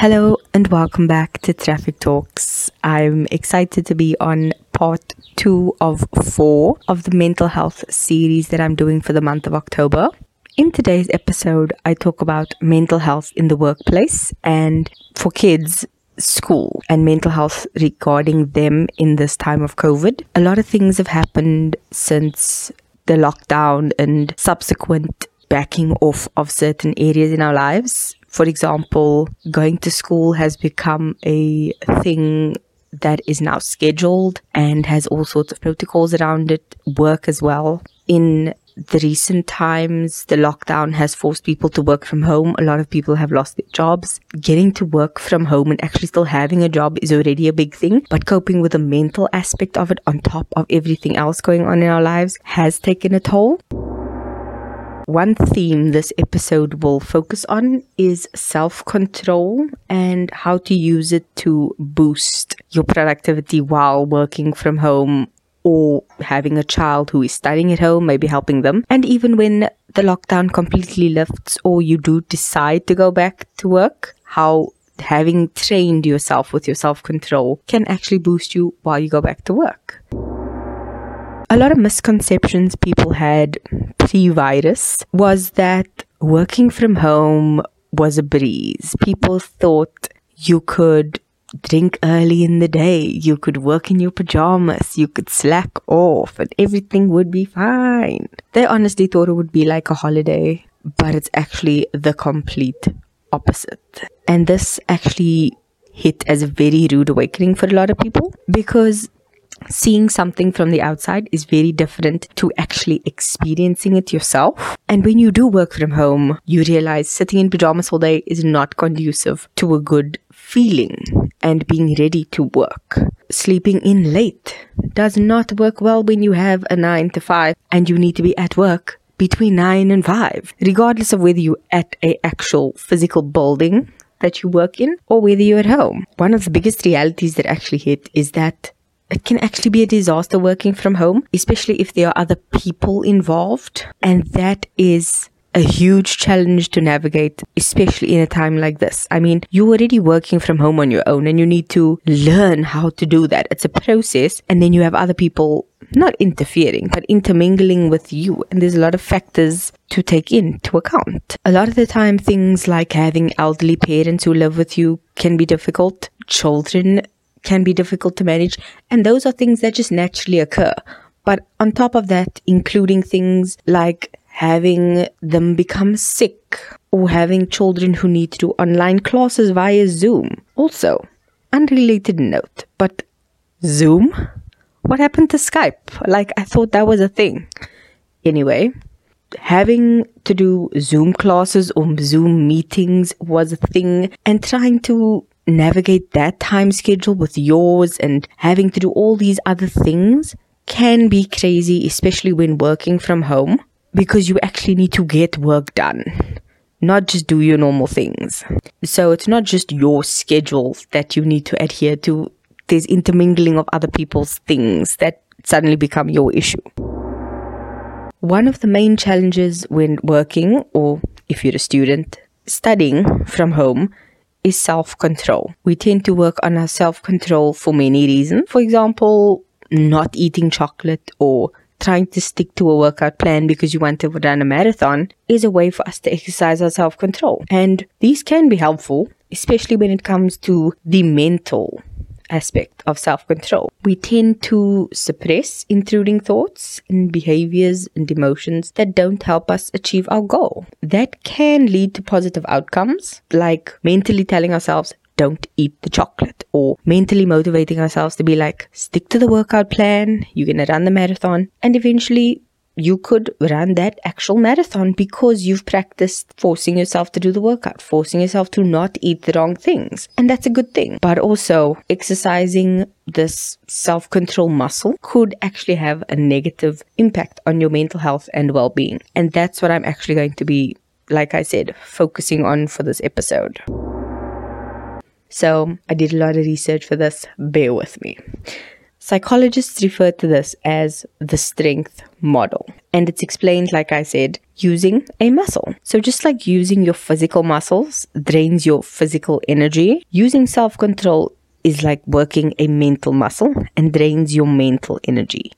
Hello and welcome back to Traffic Talks. I'm excited to be on part two of four of the mental health series that I'm doing for the month of October. In today's episode, I talk about mental health in the workplace and for kids, school and mental health regarding them in this time of COVID. A lot of things have happened since the lockdown and subsequent backing off of certain areas in our lives. For example, going to school has become a thing that is now scheduled and has all sorts of protocols around it, work as well. In the recent times, the lockdown has forced people to work from home. A lot of people have lost their jobs. Getting to work from home and actually still having a job is already a big thing, but coping with the mental aspect of it on top of everything else going on in our lives has taken a toll. One theme this episode will focus on is self control and how to use it to boost your productivity while working from home or having a child who is studying at home, maybe helping them. And even when the lockdown completely lifts or you do decide to go back to work, how having trained yourself with your self control can actually boost you while you go back to work a lot of misconceptions people had pre virus was that working from home was a breeze. People thought you could drink early in the day, you could work in your pajamas, you could slack off, and everything would be fine. They honestly thought it would be like a holiday, but it's actually the complete opposite. And this actually hit as a very rude awakening for a lot of people because seeing something from the outside is very different to actually experiencing it yourself. And when you do work from home, you realize sitting in pajamas all day is not conducive to a good feeling and being ready to work. Sleeping in late does not work well when you have a 9 to 5 and you need to be at work between 9 and 5 regardless of whether you're at a actual physical building that you work in or whether you're at home. One of the biggest realities that actually hit is that it can actually be a disaster working from home, especially if there are other people involved. And that is a huge challenge to navigate, especially in a time like this. I mean, you're already working from home on your own and you need to learn how to do that. It's a process. And then you have other people not interfering, but intermingling with you. And there's a lot of factors to take into account. A lot of the time, things like having elderly parents who live with you can be difficult. Children can be difficult to manage. And those are things that just naturally occur. But on top of that, including things like having them become sick or having children who need to do online classes via Zoom. Also, unrelated note, but Zoom? What happened to Skype? Like, I thought that was a thing. Anyway, having to do Zoom classes or Zoom meetings was a thing, and trying to navigate that time schedule with yours and having to do all these other things can be crazy, especially when working from home, because you actually need to get work done, not just do your normal things. So it's not just your schedule that you need to adhere to, there's intermingling of other people's things that suddenly become your issue. One of the main challenges when working, or if you're a student, studying from home is self control. We tend to work on our self control for many reasons. For example, not eating chocolate or trying to stick to a workout plan because you want to run a marathon is a way for us to exercise our self control. And these can be helpful, especially when it comes to the mental aspect of self control. We tend to suppress intruding thoughts and behaviors and emotions that don't help us achieve our goal. That can lead to positive outcomes, like mentally telling ourselves, don't eat the chocolate, or mentally motivating ourselves to be like, stick to the workout plan, you're gonna run the marathon, and eventually you could run that actual marathon because you've practiced forcing yourself to do the workout, forcing yourself to not eat the wrong things. And that's a good thing. But also, exercising this self control muscle could actually have a negative impact on your mental health and well being. And that's what I'm actually going to be, like I said, focusing on for this episode. So, I did a lot of research for this. Bear with me. Psychologists refer to this as the strength model. And it's explained, like I said, using a muscle. So, just like using your physical muscles drains your physical energy, using self control is like working a mental muscle and drains your mental energy.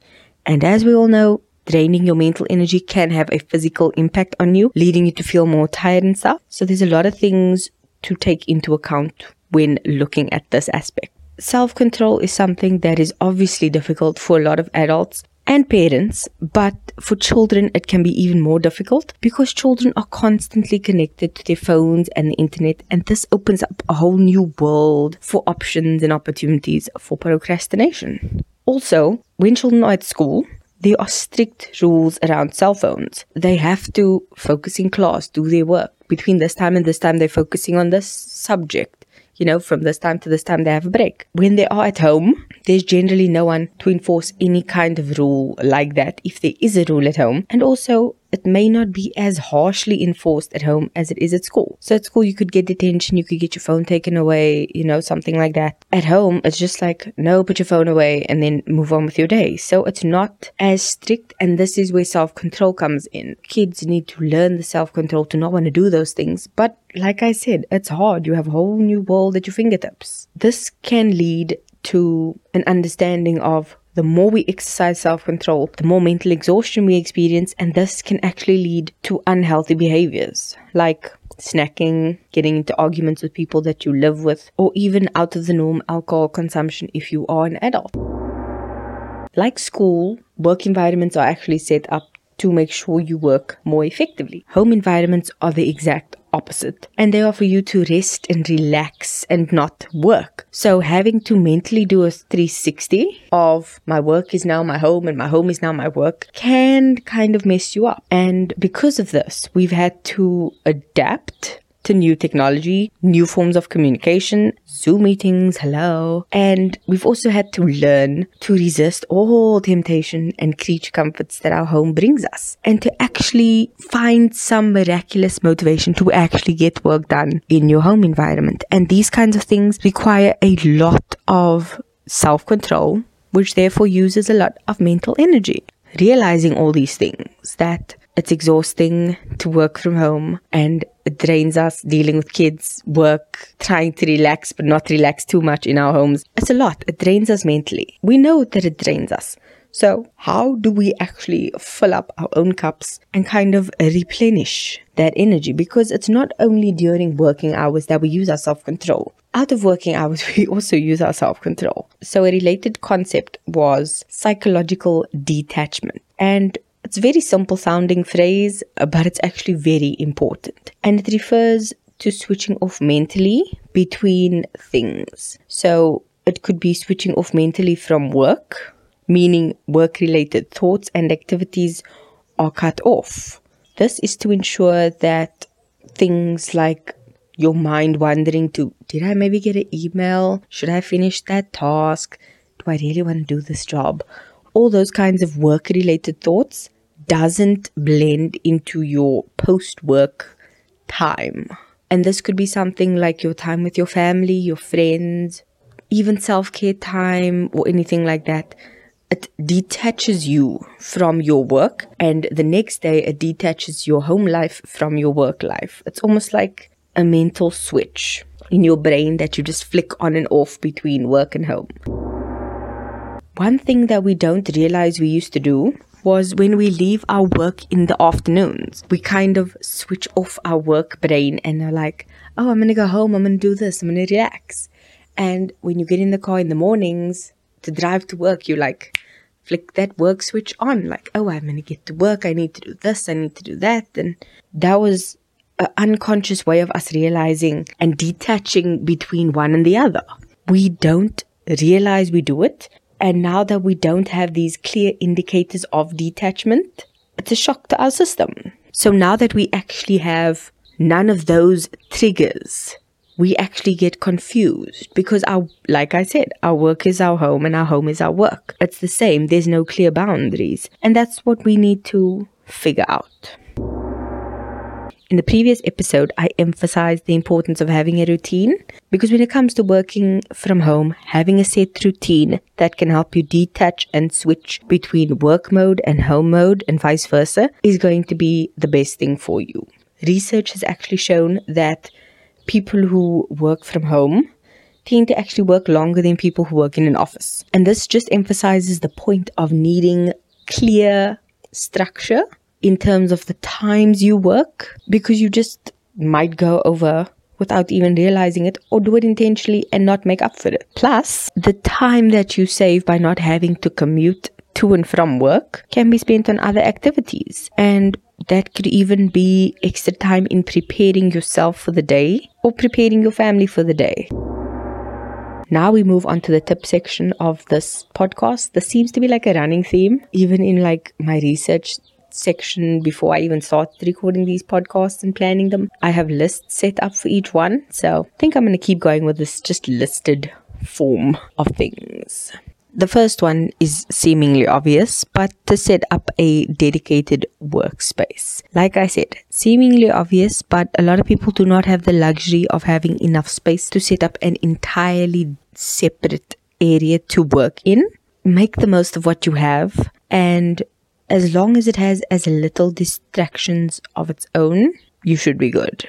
And as we all know, draining your mental energy can have a physical impact on you, leading you to feel more tired and stuff. So, there's a lot of things to take into account when looking at this aspect. Self control is something that is obviously difficult for a lot of adults and parents, but for children, it can be even more difficult because children are constantly connected to their phones and the internet, and this opens up a whole new world for options and opportunities for procrastination. Also, when children are at school, there are strict rules around cell phones. They have to focus in class, do their work. Between this time and this time, they're focusing on this subject you know, from this time to this time they have a break. When they are at home, there's generally no one to enforce any kind of rule like that if there is a rule at home. And also, it may not be as harshly enforced at home as it is at school. So at school, you could get detention, you could get your phone taken away, you know, something like that. At home, it's just like, no, put your phone away and then move on with your day. So it's not as strict. And this is where self control comes in. Kids need to learn the self control to not want to do those things. But like I said, it's hard. You have a whole new world at your fingertips. This can lead to an understanding of the more we exercise self control, the more mental exhaustion we experience, and this can actually lead to unhealthy behaviors like snacking, getting into arguments with people that you live with, or even out of the norm alcohol consumption if you are an adult. Like school, work environments are actually set up to make sure you work more effectively. Home environments are the exact opposite and they are for you to rest and relax and not work. So having to mentally do a 360 of my work is now my home and my home is now my work can kind of mess you up. And because of this, we've had to adapt to new technology, new forms of communication, Zoom meetings, hello. And we've also had to learn to resist all temptation and creature comforts that our home brings us and to actually find some miraculous motivation to actually get work done in your home environment. And these kinds of things require a lot of self control, which therefore uses a lot of mental energy. Realizing all these things that it's exhausting to work from home and it drains us dealing with kids, work, trying to relax, but not relax too much in our homes. It's a lot. It drains us mentally. We know that it drains us. So, how do we actually fill up our own cups and kind of replenish that energy? Because it's not only during working hours that we use our self control. Out of working hours, we also use our self control. So, a related concept was psychological detachment. And it's a very simple sounding phrase, but it's actually very important. And it refers to switching off mentally between things. So it could be switching off mentally from work, meaning work related thoughts and activities are cut off. This is to ensure that things like your mind wandering to, did I maybe get an email? Should I finish that task? Do I really want to do this job? All those kinds of work related thoughts doesn't blend into your post work time. And this could be something like your time with your family, your friends, even self care time, or anything like that. It detaches you from your work, and the next day it detaches your home life from your work life. It's almost like a mental switch in your brain that you just flick on and off between work and home. One thing that we don't realize we used to do was when we leave our work in the afternoons. We kind of switch off our work brain and are like, oh, I'm going to go home. I'm going to do this. I'm going to relax. And when you get in the car in the mornings to drive to work, you like flick that work switch on. Like, oh, I'm going to get to work. I need to do this. I need to do that. And that was an unconscious way of us realizing and detaching between one and the other. We don't realize we do it and now that we don't have these clear indicators of detachment, it's a shock to our system. So now that we actually have none of those triggers, we actually get confused because our like I said, our work is our home and our home is our work. It's the same. There's no clear boundaries. And that's what we need to figure out. In the previous episode, I emphasized the importance of having a routine because when it comes to working from home, having a set routine that can help you detach and switch between work mode and home mode and vice versa is going to be the best thing for you. Research has actually shown that people who work from home tend to actually work longer than people who work in an office. And this just emphasizes the point of needing clear structure in terms of the times you work because you just might go over without even realizing it or do it intentionally and not make up for it. Plus, the time that you save by not having to commute to and from work can be spent on other activities. And that could even be extra time in preparing yourself for the day or preparing your family for the day. Now we move on to the tip section of this podcast. This seems to be like a running theme, even in like my research section before I even started recording these podcasts and planning them. I have lists set up for each one. So I think I'm going to keep going with this just listed form of things. The first one is seemingly obvious, but to set up a dedicated workspace. Like I said, seemingly obvious, but a lot of people do not have the luxury of having enough space to set up an entirely separate area to work in. Make the most of what you have and as long as it has as little distractions of its own, you should be good.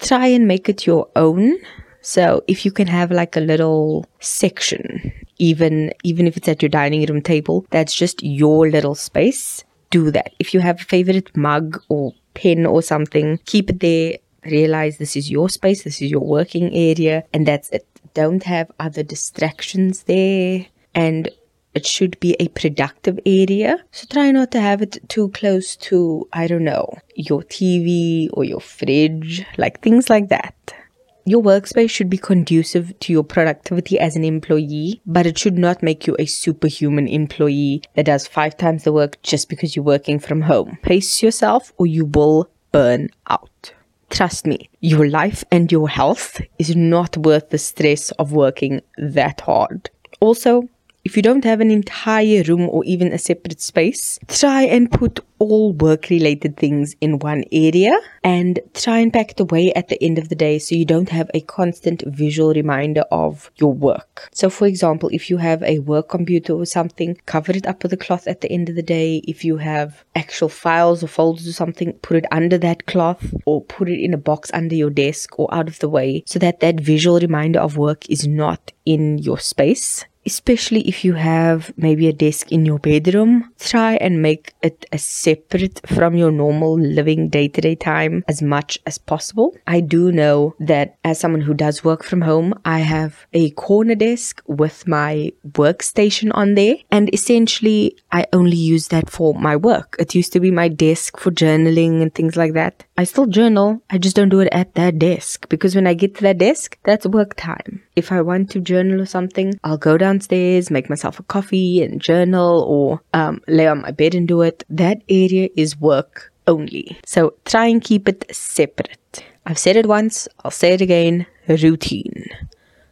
Try and make it your own. So if you can have like a little section, even even if it's at your dining room table, that's just your little space, do that. If you have a favorite mug or pen or something, keep it there. Realize this is your space, this is your working area, and that's it. Don't have other distractions there. And it should be a productive area. So try not to have it too close to, I don't know, your TV or your fridge, like things like that. Your workspace should be conducive to your productivity as an employee, but it should not make you a superhuman employee that does five times the work just because you're working from home. Pace yourself or you will burn out. Trust me, your life and your health is not worth the stress of working that hard. Also, if you don't have an entire room or even a separate space, try and put all work related things in one area and try and pack it away at the end of the day so you don't have a constant visual reminder of your work. So, for example, if you have a work computer or something, cover it up with a cloth at the end of the day. If you have actual files or folders or something, put it under that cloth or put it in a box under your desk or out of the way so that that visual reminder of work is not in your space especially if you have maybe a desk in your bedroom, try and make it as separate from your normal living day to day time as much as possible. I do know that as someone who does work from home, I have a corner desk with my workstation on there, and essentially I only use that for my work. It used to be my desk for journaling and things like that. I still journal, I just don't do it at that desk because when I get to that desk, that's work time. If I want to journal or something, I'll go downstairs, make myself a coffee and journal or um, lay on my bed and do it. That area is work only. So try and keep it separate. I've said it once, I'll say it again routine.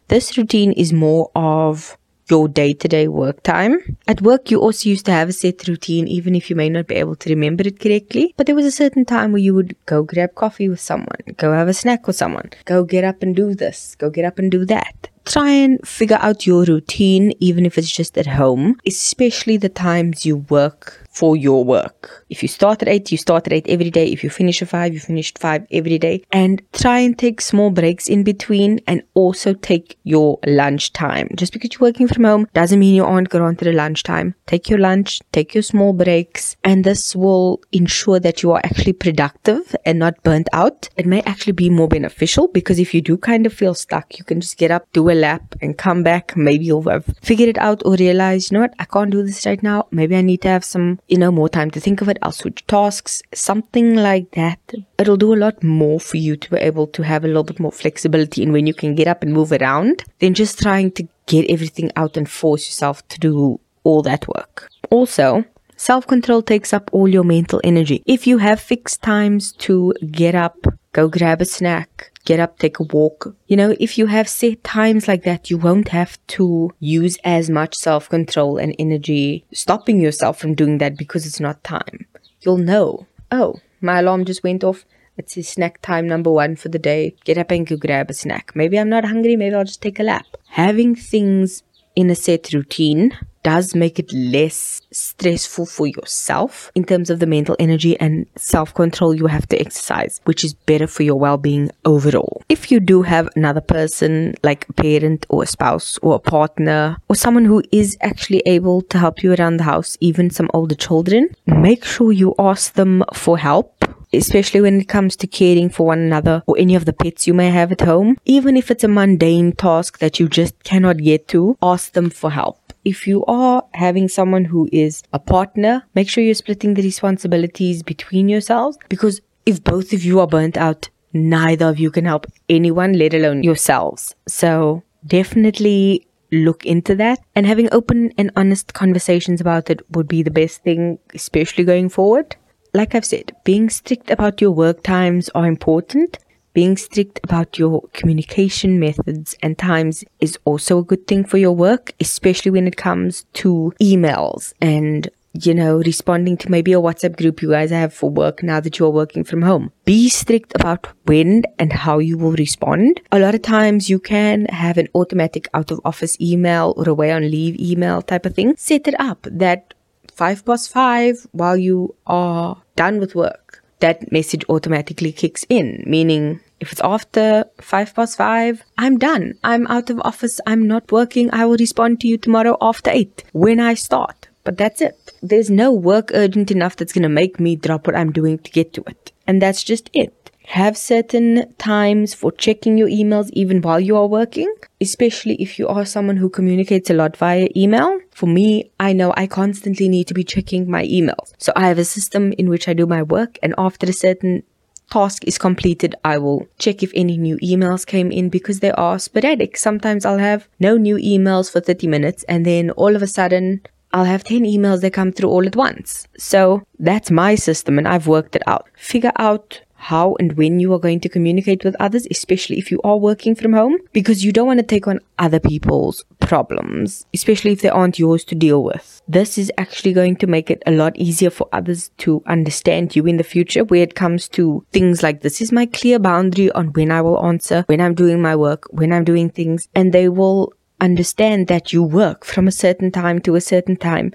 This routine is more of your day to day work time. At work, you also used to have a set routine, even if you may not be able to remember it correctly. But there was a certain time where you would go grab coffee with someone, go have a snack with someone, go get up and do this, go get up and do that try and figure out your routine, even if it's just at home, especially the times you work for your work. If you start at 8, you start at 8 every day. If you finish at 5, you finish at 5 every day. And try and take small breaks in between and also take your lunch time. Just because you're working from home doesn't mean you aren't going to the lunchtime. Take your lunch, take your small breaks, and this will ensure that you are actually productive and not burnt out. It may actually be more beneficial because if you do kind of feel stuck, you can just get up, do a lap, and come back. Maybe you'll have figured it out or realize, you know what, I can't do this right now. Maybe I need to have some you know, more time to think of it. I'll switch tasks, something like that. It'll do a lot more for you to be able to have a little bit more flexibility in when you can get up and move around than just trying to get everything out and force yourself to do all that work. Also, self control takes up all your mental energy. If you have fixed times to get up, go grab a snack, get up, take a walk. You know, if you have set times like that, you won't have to use as much self control and energy stopping yourself from doing that because it's not time. You'll know, oh, my alarm just went off. It's snack time number one for the day. Get up and go grab a snack. Maybe I'm not hungry, maybe I'll just take a lap. Having things in a set routine does make it less stressful for yourself in terms of the mental energy and self control you have to exercise, which is better for your well being overall. If you do have another person, like a parent or a spouse or a partner or someone who is actually able to help you around the house, even some older children, make sure you ask them for help especially when it comes to caring for one another or any of the pets you may have at home. Even if it's a mundane task that you just cannot get to, ask them for help if you are having someone who is a partner, make sure you're splitting the responsibilities between yourselves because if both of you are burnt out, neither of you can help anyone, let alone yourselves. So definitely look into that and having open and honest conversations about it would be the best thing, especially going forward. Like I've said, being strict about your work times are important, being strict about your communication methods and times is also a good thing for your work, especially when it comes to emails and you know, responding to maybe a WhatsApp group you guys have for work now that you are working from home. Be strict about when and how you will respond. A lot of times you can have an automatic out of office email or away on leave email type of thing. Set it up that five past five while you are done with work. That message automatically kicks in, meaning if it's after five past five, I'm done. I'm out of office. I'm not working. I will respond to you tomorrow after eight when I start. But that's it. There's no work urgent enough that's going to make me drop what I'm doing to get to it. And that's just it. Have certain times for checking your emails even while you are working, especially if you are someone who communicates a lot via email. For me, I know I constantly need to be checking my emails. So I have a system in which I do my work, and after a certain task is completed, I will check if any new emails came in because they are sporadic. Sometimes I'll have no new emails for 30 minutes and then all of a sudden I'll have 10 emails that come through all at once. So that's my system and I've worked it out. Figure out how and when you are going to communicate with others, especially if you are working from home, because you don't want to take on other people's problems, especially if they aren't yours to deal with. This is actually going to make it a lot easier for others to understand you in the future where it comes to things like this is my clear boundary on when I will answer, when I'm doing my work, when I'm doing things, and they will understand that you work from a certain time to a certain time,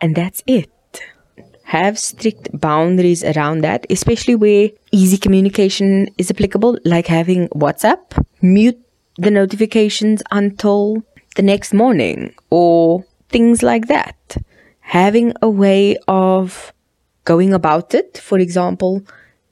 and that's it have strict boundaries around that, especially where easy communication is applicable, like having WhatsApp, mute the notifications until the next morning, or things like that. Having a way of going about it, for example,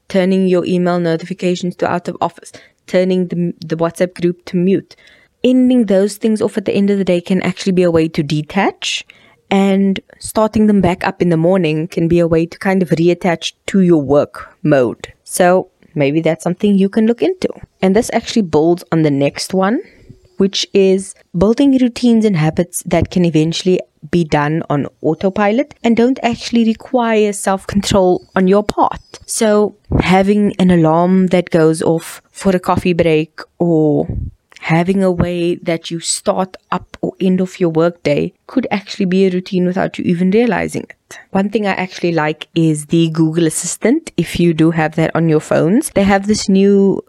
turning your email notifications to out of office, turning the, the WhatsApp group to mute. Ending those things off at the end of the day can actually be a way to detach and starting them back up in the morning can be a way to kind of reattach to your work mode. So maybe that's something you can look into. And this actually builds on the next one, which is building routines and habits that can eventually be done on autopilot and don't actually require self control on your part. So, having an alarm that goes off for a coffee break or having a way that you start up or end of your workday could actually be a routine without you even realizing it. One thing I actually like is the Google Assistant. If you do have that on your phones, they have this new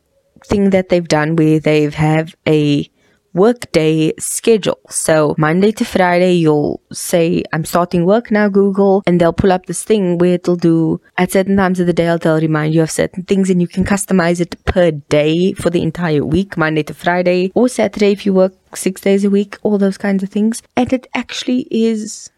thing that they've done where they have a workday schedule. So Monday to Friday, you'll say, I'm starting work now, Google, and they'll pull up this thing where it'll do at certain times of the day, they'll remind you of certain things and you can customize it per day for the entire week, Monday to Friday or Saturday if you work six days a week, all those kinds of things. And it actually is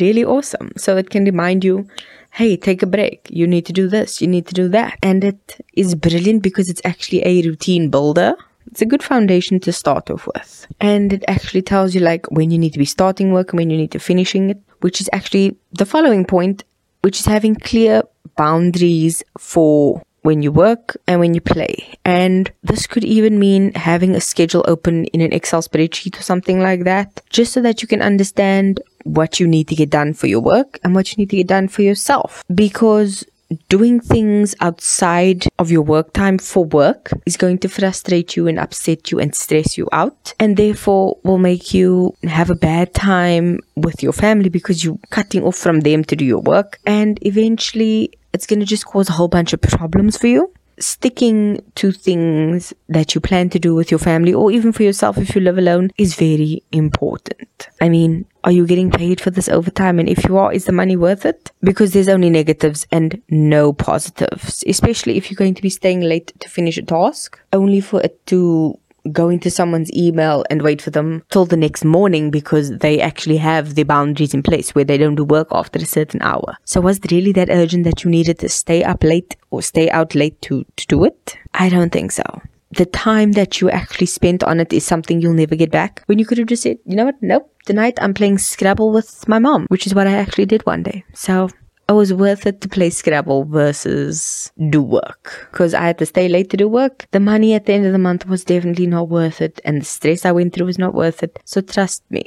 really awesome. So it can remind you, hey, take a break. You need to do this. You need to do that. And it is brilliant because it's actually a routine builder it's a good foundation to start off with. And it actually tells you like when you need to be starting work and when you need to finishing it, which is actually the following point, which is having clear boundaries for when you work and when you play. And this could even mean having a schedule open in an Excel spreadsheet or something like that, just so that you can understand what you need to get done for your work and what you need to get done for yourself. Because doing things outside of your work time for work is going to frustrate you and upset you and stress you out and therefore will make you have a bad time with your family because you're cutting off from them to do your work and eventually it's going to just cause a whole bunch of problems for you sticking to things that you plan to do with your family or even for yourself if you live alone is very important. I mean, are you getting paid for this overtime? And if you are, is the money worth it? Because there's only negatives and no positives, especially if you're going to be staying late to finish a task, only for it to go into someone's email and wait for them till the next morning because they actually have the boundaries in place where they don't do work after a certain hour. So was it really that urgent that you needed to stay up late or stay out late to, to do it? I don't think so. The time that you actually spent on it is something you'll never get back. When you could have just said, you know what? Nope. Tonight I'm playing Scrabble with my mom, which is what I actually did one day. So it was worth it to play Scrabble versus do work because I had to stay late to do work. The money at the end of the month was definitely not worth it, and the stress I went through was not worth it. So trust me,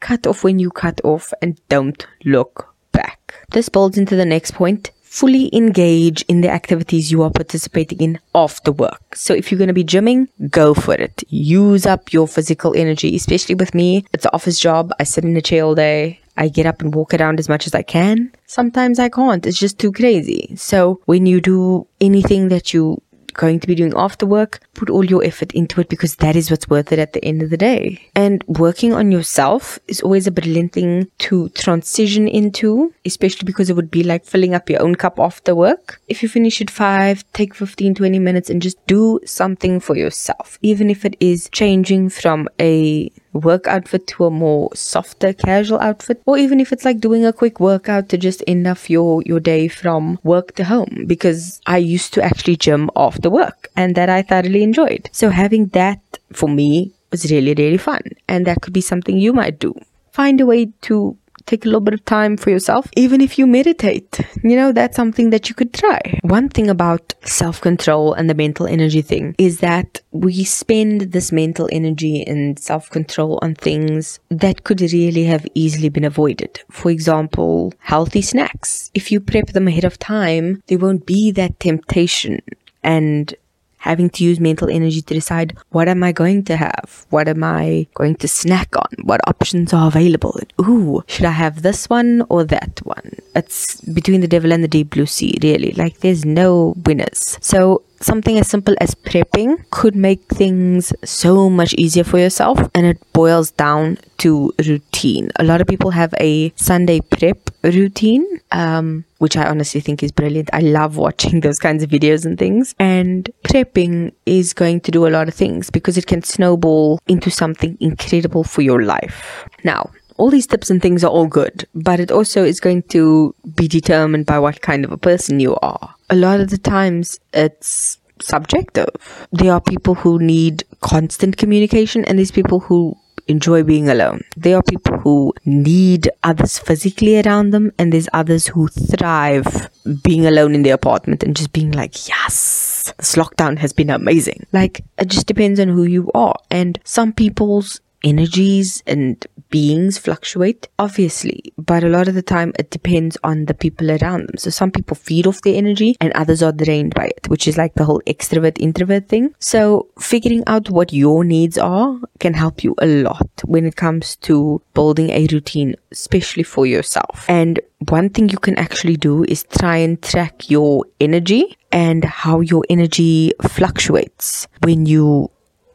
cut off when you cut off and don't look back. This builds into the next point. Fully engage in the activities you are participating in after work. So if you're going to be gymming, go for it. Use up your physical energy, especially with me. It's an office job. I sit in a chair all day. I get up and walk around as much as I can. Sometimes I can't. It's just too crazy. So when you do anything that you going to be doing after work, put all your effort into it because that is what's worth it at the end of the day. And working on yourself is always a brilliant thing to transition into, especially because it would be like filling up your own cup after work. If you finish at 5, take 15, 20 minutes and just do something for yourself, even if it is changing from a work outfit to a more softer casual outfit or even if it's like doing a quick workout to just end off your your day from work to home because I used to actually gym after work and that I thoroughly enjoyed. So having that for me was really really fun and that could be something you might do. Find a way to take a little bit of time for yourself, even if you meditate. You know, that's something that you could try. One thing about self control and the mental energy thing is that we spend this mental energy and self control on things that could really have easily been avoided. For example, healthy snacks. If you prep them ahead of time, there won't be that temptation and having to use mental energy to decide what am I going to have? What am I going to snack on? What options are available? Ooh, should I have this one or that one? It's between the devil and the deep blue sea, really. Like there's no winners. So something as simple as prepping could make things so much easier for yourself and it boils down to routine. A lot of people have a sunday prep routine um, which i honestly think is brilliant. I love watching those kinds of videos and things. And prepping is going to do a lot of things because it can snowball into something incredible for your life. Now all these tips and things are all good, but it also is going to be determined by what kind of a person you are. A lot of the times it's subjective. There are people who need constant communication and there's people who enjoy being alone. There are people who need others physically around them, and there's others who thrive being alone in their apartment and just being like, yes, this lockdown has been amazing. Like, it just depends on who you are. And some people's energies and beings fluctuate, obviously, but a lot of the time it depends on the people around them. So some people feed off their energy and others are drained by it, which is like the whole extrovert introvert thing. So figuring out what your needs are can help you a lot when it comes to building a routine, especially for yourself. And one thing you can actually do is try and track your energy and how your energy fluctuates when you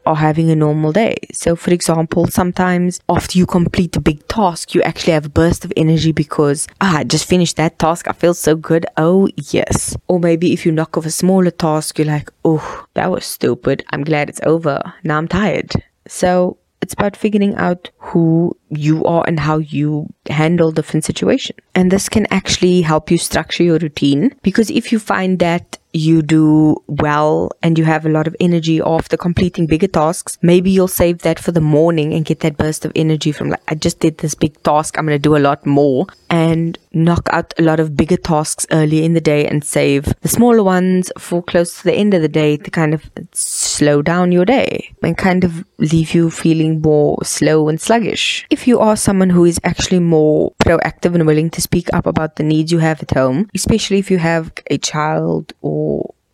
are having a normal day. So, for example, sometimes after you complete a big task, you actually have a burst of energy because, ah, I just finished that task. I feel so good. Oh, yes. Or maybe if you knock off a smaller task, you're like, oh, that was stupid. I'm glad it's over. Now I'm tired. So, it's about figuring out who you are and how you handle different situations. And this can actually help you structure your routine because if you find that you do well and you have a lot of energy after completing bigger tasks, maybe you'll save that for the morning and get that burst of energy from like, I just did this big task, I'm going to do a lot more and knock out a lot of bigger tasks early in the day and save the smaller ones for close to the end of the day to kind of slow down your day and kind of leave you feeling more slow and sluggish. If you are someone who is actually more proactive and willing to speak up about the needs you have at home, especially if you have a child or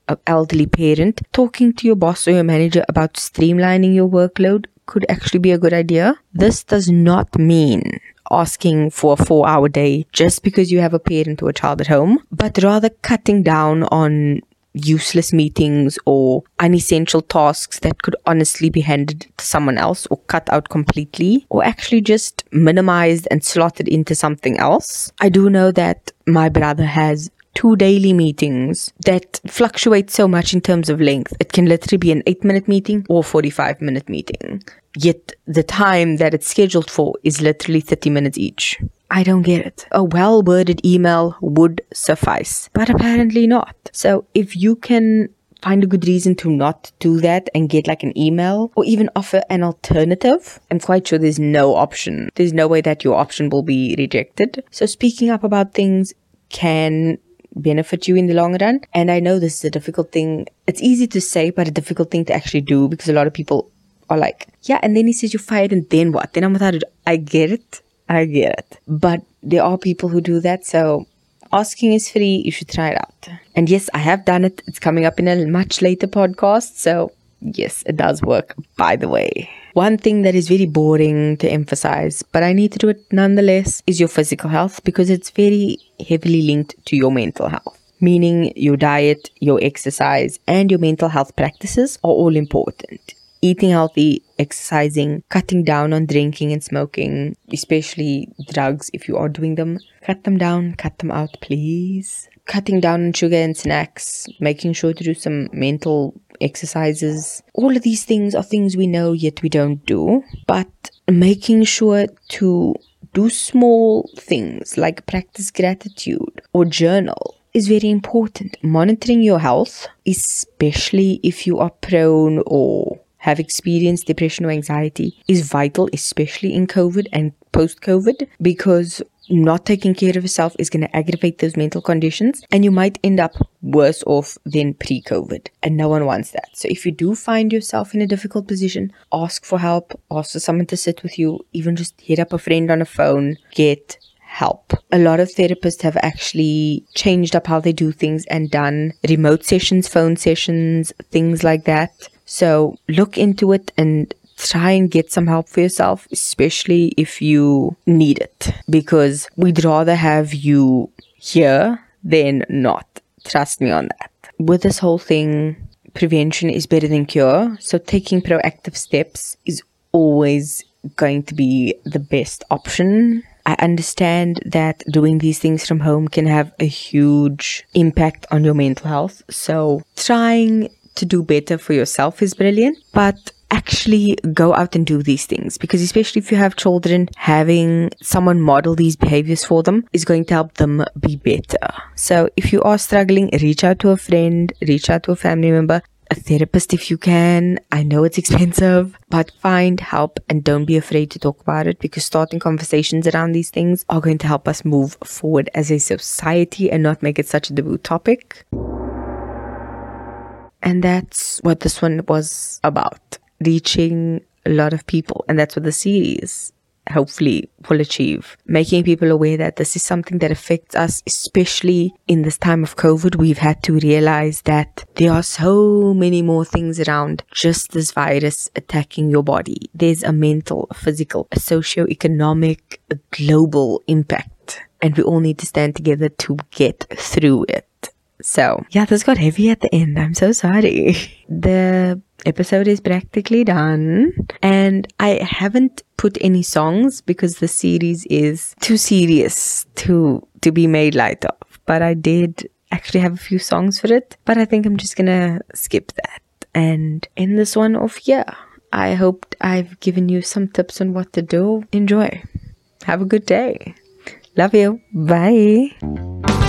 an elderly parent, talking to your boss or your manager about streamlining your workload could actually be a good idea. This does not mean asking for a four hour day just because you have a parent or a child at home, but rather cutting down on useless meetings or unessential tasks that could honestly be handed to someone else or cut out completely or actually just minimized and slotted into something else. I do know that my brother has two daily meetings that fluctuate so much in terms of length. It can literally be an eight minute meeting or 45 minute meeting. Yet the time that it's scheduled for is literally 30 minutes each. I don't get it. A well worded email would suffice, but apparently not. So if you can find a good reason to not do that and get like an email or even offer an alternative, I'm quite sure there's no option. There's no way that your option will be rejected. So speaking up about things can benefit you in the long run. And I know this is a difficult thing. It's easy to say, but a difficult thing to actually do because a lot of people are like, yeah, and then he says you're fired and then what? Then I'm without it. I get it. I get it. But there are people who do that. So asking is free. You should try it out. And yes, I have done it. It's coming up in a much later podcast. So yes, it does work, by the way. One thing that is very boring to emphasize, but I need to do it nonetheless, is your physical health because it's very heavily linked to your mental health. Meaning your diet, your exercise, and your mental health practices are all important eating healthy, exercising, cutting down on drinking and smoking, especially drugs if you are doing them. Cut them down, cut them out, please. Cutting down on sugar and snacks, making sure to do some mental exercises. All of these things are things we know yet we don't do, but making sure to do small things like practice gratitude or journal is very important. Monitoring your health, especially if you are prone or have experienced depression or anxiety is vital, especially in COVID and post COVID, because not taking care of yourself is going to aggravate those mental conditions and you might end up worse off than pre COVID. And no one wants that. So if you do find yourself in a difficult position, ask for help, ask for someone to sit with you, even just hit up a friend on a phone, get help. A lot of therapists have actually changed up how they do things and done remote sessions, phone sessions, things like that so look into it and try and get some help for yourself, especially if you need it, because we'd rather have you here than not. Trust me on that. With this whole thing, prevention is better than cure. So taking proactive steps is always going to be the best option. I understand that doing these things from home can have a huge impact on your mental health. So trying to do better for yourself is brilliant, but actually go out and do these things because especially if you have children having someone model these behaviors for them is going to help them be better so if you are struggling reach out to a friend reach out to a family member a therapist if you can. I know it's expensive, but find help and don't be afraid to talk about it because starting conversations around these things are going to help us move forward as a society and not make it such a taboo topic. And that's what this one was about reaching a lot of people. And that's what the series hopefully will achieve. Making people aware that this is something that affects us, especially in this time of COVID. We've had to realize that there are so many more things around just this virus attacking your body. There's a mental, a physical, a socio-economic, a global impact. And we all need to stand together to get through it. So, yeah, this got heavy at the end. I'm so sorry. The episode is practically done, and I haven't put any songs because the series is too serious to to be made light of. But I did actually have a few songs for it, but I think I'm just gonna skip that and end this one off here. I hope I've given you some tips on what to do. Enjoy. Have a good day. Love you. Bye.